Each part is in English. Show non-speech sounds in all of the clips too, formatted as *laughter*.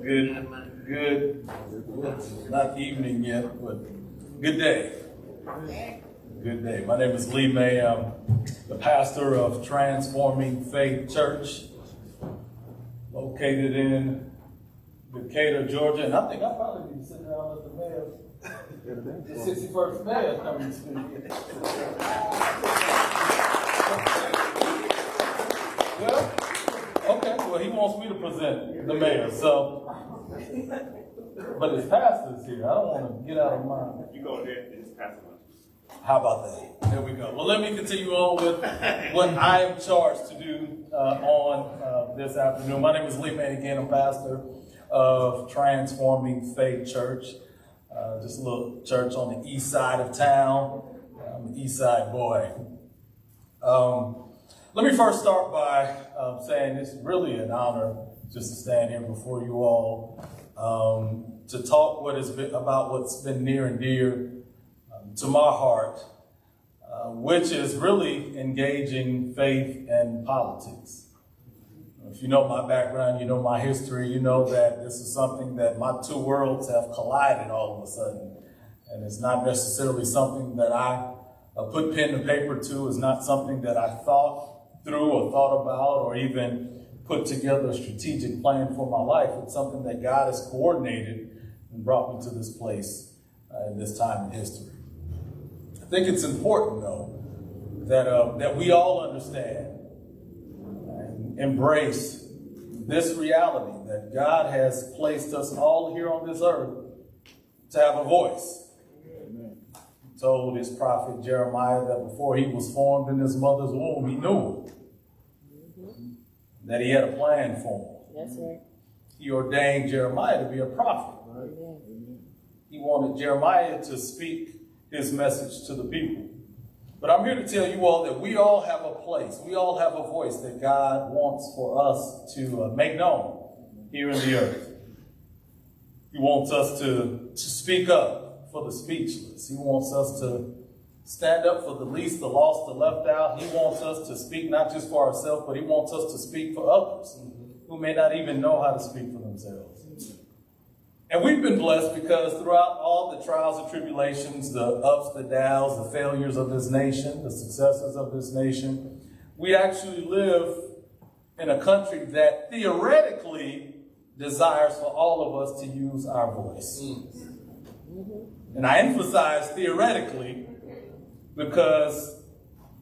Good, good, not evening yet, but good day. Good day. My name is Lee May. I'm the pastor of Transforming Faith Church, located in Decatur, Georgia. And I think I probably need to sit down with the mayor. The 61st mayor coming speak. Well, okay, well, he wants me to present the mayor, so. But his pastor's here. I don't want to get out of line. You go ahead and pass it on. How about that? There we go. Well, let me continue on with what I am charged to do uh, on uh, this afternoon. My name is Lee May again. I'm pastor of Transforming Faith Church, uh, just a little church on the east side of town. I'm an east side boy. Um, let me first start by um, saying it's really an honor just to stand here before you all um, to talk what has been, about what's been near and dear um, to my heart, uh, which is really engaging faith and politics. If you know my background, you know my history, you know that this is something that my two worlds have collided all of a sudden. And it's not necessarily something that I uh, put pen to paper to, it's not something that I thought through or thought about or even put together a strategic plan for my life. It's something that God has coordinated and brought me to this place uh, in this time in history. I think it's important, though, that, uh, that we all understand and embrace this reality that God has placed us all here on this earth to have a voice. He told his prophet Jeremiah that before he was formed in his mother's womb, he knew that he had a plan for him. That's right. He ordained Jeremiah to be a prophet. Right. He wanted Jeremiah to speak his message to the people. But I'm here to tell you all that we all have a place, we all have a voice that God wants for us to uh, make known here in the earth. He wants us to, to speak up for the speechless. He wants us to stand up for the least, the lost, the left out. He wants us to speak not just for ourselves, but he wants us to speak for others who may not even know how to speak for themselves. And we've been blessed because throughout all the trials and tribulations, the ups, the downs, the failures of this nation, the successes of this nation, we actually live in a country that theoretically desires for all of us to use our voice. Mm-hmm. And I emphasize theoretically because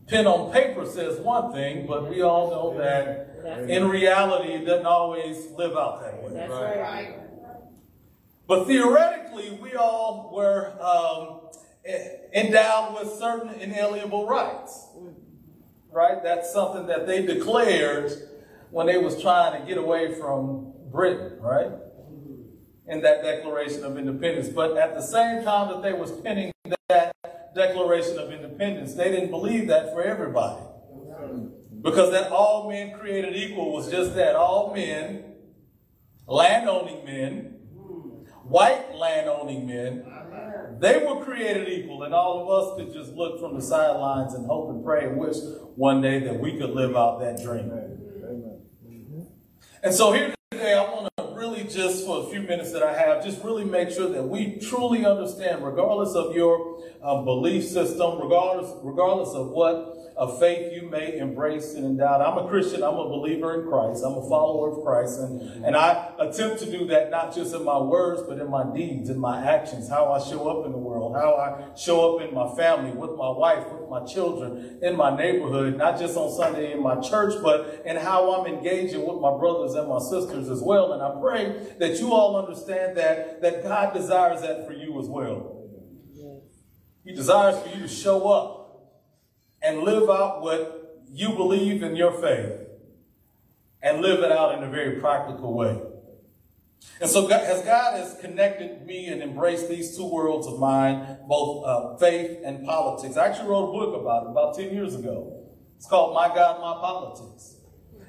pen on paper says one thing, but we all know that in reality it doesn't always live out that way. That's right. But theoretically, we all were um, endowed with certain inalienable rights. Right? That's something that they declared when they was trying to get away from Britain, right? In that Declaration of Independence. But at the same time that they was penning that Declaration of Independence, they didn't believe that for everybody. Because that all men created equal was just that. All men, landowning men, white landowning men, they were created equal, and all of us could just look from the sidelines and hope and pray and wish one day that we could live out that dream. And so here today, I want just, for a few minutes that I have, just really make sure that we truly understand, regardless of your uh, belief system, regardless, regardless of what a faith you may embrace and endow. I'm a Christian. I'm a believer in Christ. I'm a follower of Christ. And, and I attempt to do that not just in my words, but in my deeds, in my actions, how I show up in the world, how I show up in my family, with my wife, with my children, in my neighborhood, not just on Sunday in my church, but in how I'm engaging with my brothers and my sisters as well. And I pray that you all understand that, that God desires that for you as well. He desires for you to show up and live out what you believe in your faith and live it out in a very practical way. And so as God has connected me and embraced these two worlds of mine, both uh, faith and politics, I actually wrote a book about it about 10 years ago. It's called My God, My Politics.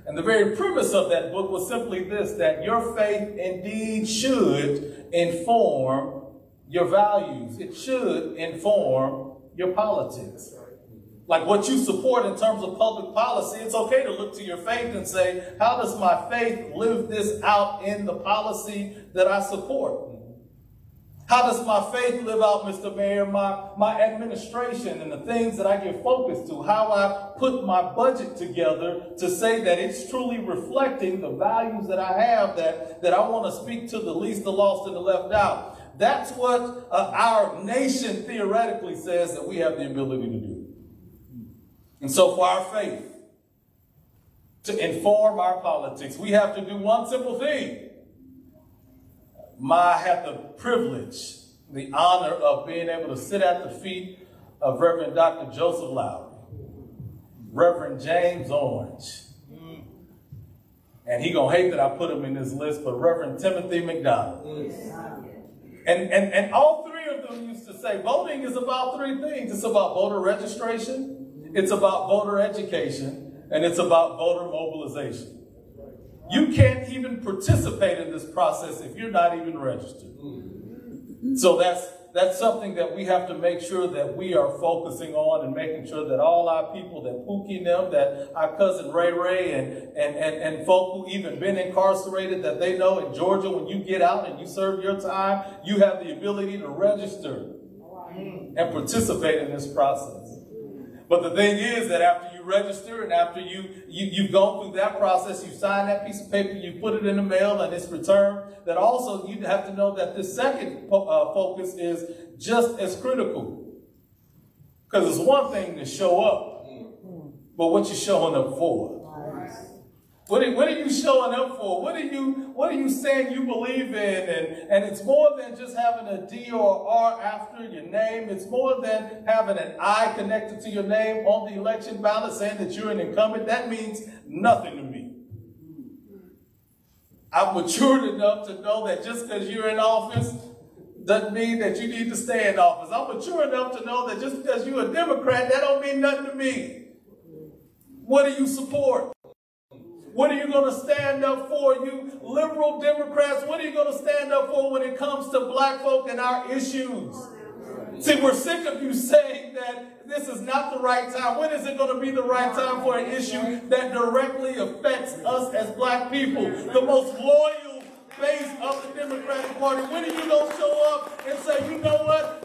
And the very premise of that book was simply this, that your faith indeed should inform your values. It should inform your politics. Like what you support in terms of public policy, it's okay to look to your faith and say, how does my faith live this out in the policy that I support? How does my faith live out, Mr. Mayor, my, my administration and the things that I give focus to? How I put my budget together to say that it's truly reflecting the values that I have that, that I want to speak to the least, the lost, and the left out. That's what uh, our nation theoretically says that we have the ability to do. And so for our faith to inform our politics, we have to do one simple thing. I have the privilege, the honor of being able to sit at the feet of Reverend Dr. Joseph Lowery, Reverend James Orange, and he gonna hate that I put him in this list, but Reverend Timothy McDonald. And, and, and all three of them used to say voting is about three things. It's about voter registration, it's about voter education, and it's about voter mobilization. You can't even participate in this process if you're not even registered. So that's that's something that we have to make sure that we are focusing on and making sure that all our people, that Pookie and them, that our cousin Ray Ray and, and, and, and folk who even been incarcerated, that they know in Georgia when you get out and you serve your time, you have the ability to register and participate in this process. But the thing is that after you register and after you, you, you've gone through that process, you sign that piece of paper, you put it in the mail and it's returned, that also you have to know that the second uh, focus is just as critical. Because it's one thing to show up, but what you're showing up for? What are, what are you showing up for? What are you What are you saying you believe in? And, and it's more than just having a D or R after your name. It's more than having an I connected to your name on the election ballot saying that you're an incumbent. That means nothing to me. I'm matured enough to know that just because you're in office doesn't mean that you need to stay in office. I'm mature enough to know that just because you're a Democrat, that don't mean nothing to me. What do you support? What are you going to stand up for, you liberal Democrats? What are you going to stand up for when it comes to black folk and our issues? See, we're sick of you saying that this is not the right time. When is it going to be the right time for an issue that directly affects us as black people? The most loyal base of the Democratic Party. When are you going to show up and say, you know what?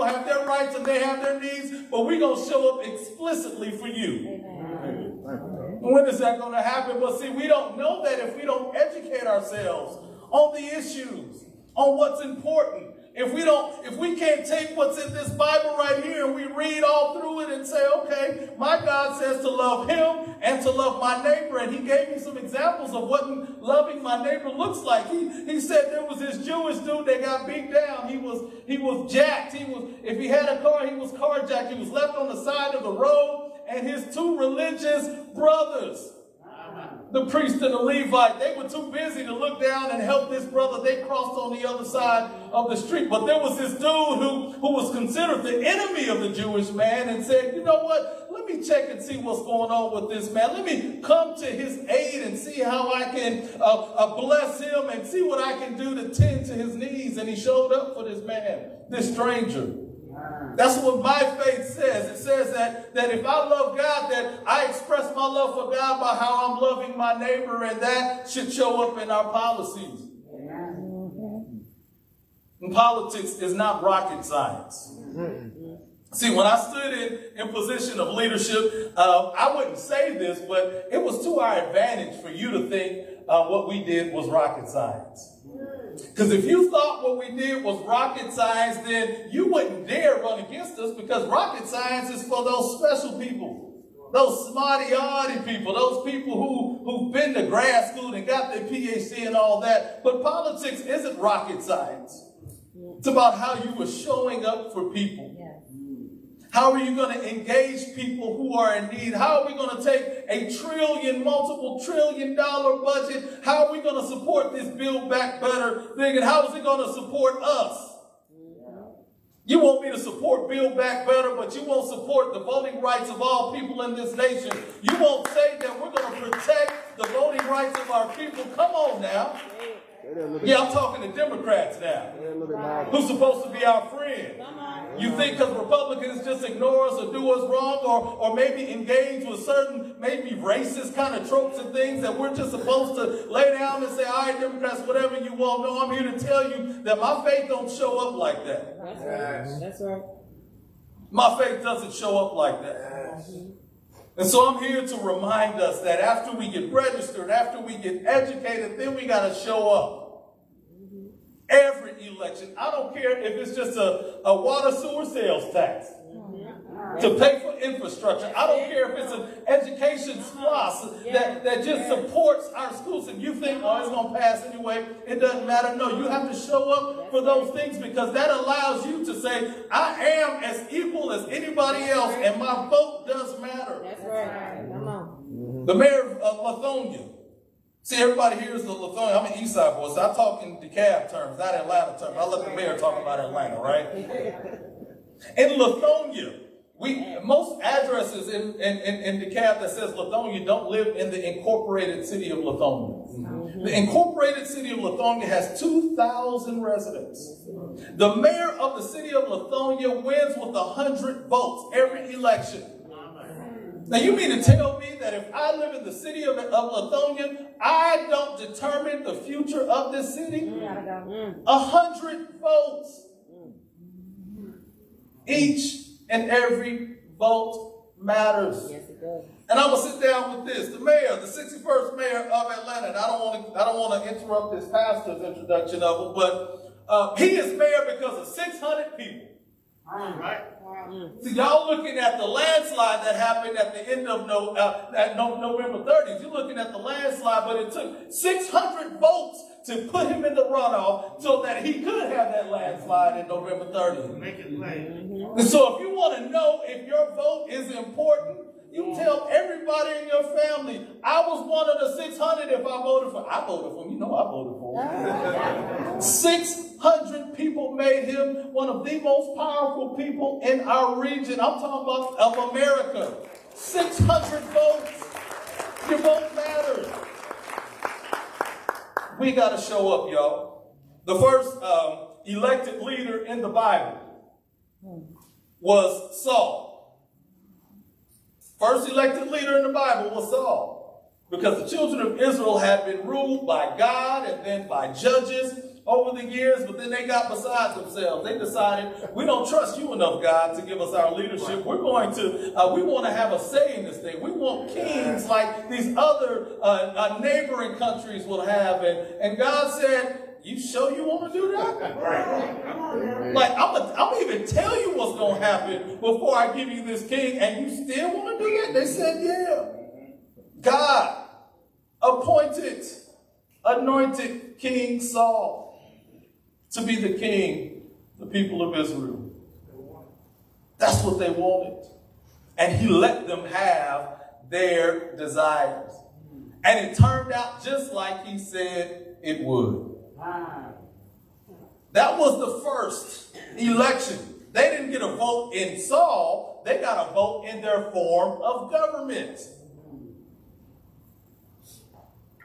People have their rights and they have their needs, but we're going to show up explicitly for you. When is that going to happen? But see, we don't know that if we don't educate ourselves on the issues, on what's important. If we don't, if we can't take what's in this Bible right here and we read all through it and say, okay, my God says to love him and to love my neighbor. And he gave me some examples of what loving my neighbor looks like. He, he said there was this Jewish dude that got beat down. He was, he was jacked. He was, if he had a car, he was carjacked. He was left on the side of the road and his two religious brothers, the priest and the Levite, they were too busy to look down and help this brother. They crossed on the other side of the street. But there was this dude who, who was considered the enemy of the Jewish man and said, you know what? Let me check and see what's going on with this man. Let me come to his aid and see how I can uh, uh, bless him and see what I can do to tend to his needs. And he showed up for this man, this stranger. That's what my faith says. It says that, that if I love God, that I express my love for God by how I'm loving my neighbor, and that should show up in our policies. And politics is not rocket science. See, when I stood in, in position of leadership, uh, I wouldn't say this, but it was to our advantage for you to think uh, what we did was rocket science. Because if you thought what we did was rocket science, then you wouldn't dare run against us because rocket science is for those special people. Those smarty-arty people, those people who, who've been to grad school and got their PhD and all that. But politics isn't rocket science. It's about how you were showing up for people. How are you going to engage people who are in need? How are we going to take a trillion, multiple trillion dollar budget? How are we going to support this Build Back Better thing? And how is it going to support us? You want me to support Build Back Better, but you won't support the voting rights of all people in this nation. You won't say that we're going to protect the voting rights of our people. Come on now. Yeah, I'm talking to Democrats now. Who's supposed to be our friend? You think because Republicans just ignore us or do us wrong or, or maybe engage with certain maybe racist kind of tropes and things that we're just supposed to lay down and say, all right, Democrats, whatever you want. No, I'm here to tell you that my faith don't show up like that. That's right. That's right. My faith doesn't show up like that. And so I'm here to remind us that after we get registered, after we get educated, then we got to show up. Every election. I don't care if it's just a, a water sewer sales tax to pay for infrastructure. I don't care if it's an education SPLOST that, that just supports our schools. And you think, oh, it's going to pass anyway. It doesn't matter. No, you have to show up for those things because that allows you to say, I am as equal as anybody else and my vote does matter. That's right. Come on. The mayor of Lithonia. See, everybody here is the Lithonia. I'm an East Side boy, so I talk in DeKalb terms, not Atlanta terms. I let the mayor talk about Atlanta, right? *laughs* In Lithonia, we most addresses in, in, in, in DeKalb that says Lithonia don't live in the incorporated city of Lithonia. Mm-hmm. The incorporated city of Lithonia has 2,000 residents. The mayor of the city of Lithonia wins with 100 votes every election. Now, you mean to tell me that if I live in the city of, of Lithonia, I don't determine the future of this city? A hundred votes. Each and every vote matters. Yes, it does. And I'm gonna sit down with this. The mayor, the 61st mayor of Atlanta, and I don't want to I don't want to interrupt this pastor's introduction of him, but uh, he is mayor because of 600 people. Right? See, y'all looking at the landslide that happened at the end of no, uh, at no, November 30th. You're looking at the landslide, but it took 600 votes to put him in the runoff so that he could have that landslide in November 30th. Make it plain. And so if you want to know if your vote is important, you tell everybody in your family, I was one of the 600 if I voted for, I voted for him. You know I voted for him. 600 people made him one of the most powerful people in our region. I'm talking about of America. 600 votes. Your vote matters. We got to show up, y'all. The first um, elected leader in the Bible was Saul. First elected leader in the Bible was Saul. Because the children of Israel had been ruled by God and then by judges over the years, but then they got beside themselves. They decided, we don't trust you enough, God, to give us our leadership. We're going to, uh, we want to have a say in this thing. We want kings like these other uh, uh, neighboring countries will have. And, and God said, you sure you want to do that? *laughs* Like, I'm gonna, I'm gonna even tell you what's gonna happen before I give you this king, and you still want to do that? They said, yeah. God appointed, anointed King Saul to be the king, the people of Israel. That's what they wanted. And he let them have their desires. And it turned out just like he said it would. That was the first election. They didn't get a vote in Saul, they got a vote in their form of government.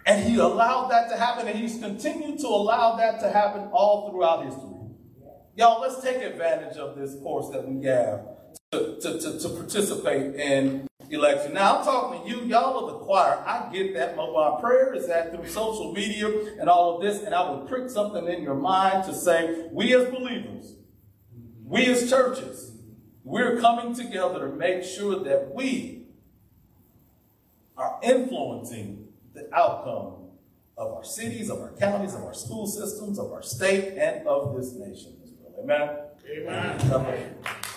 And he allowed that to happen, and he's continued to allow that to happen all throughout history. Y'all, let's take advantage of this course that we have to, to, to, to participate in election. Now, I'm talking to you, y'all of the choir. I get that. My prayer is that through social media and all of this, and I will prick something in your mind to say, we as believers, we as churches, we're coming together to make sure that we are influencing the outcome of our cities, of our counties, of our school systems, of our state, and of this nation as well. Amen? Amen. You.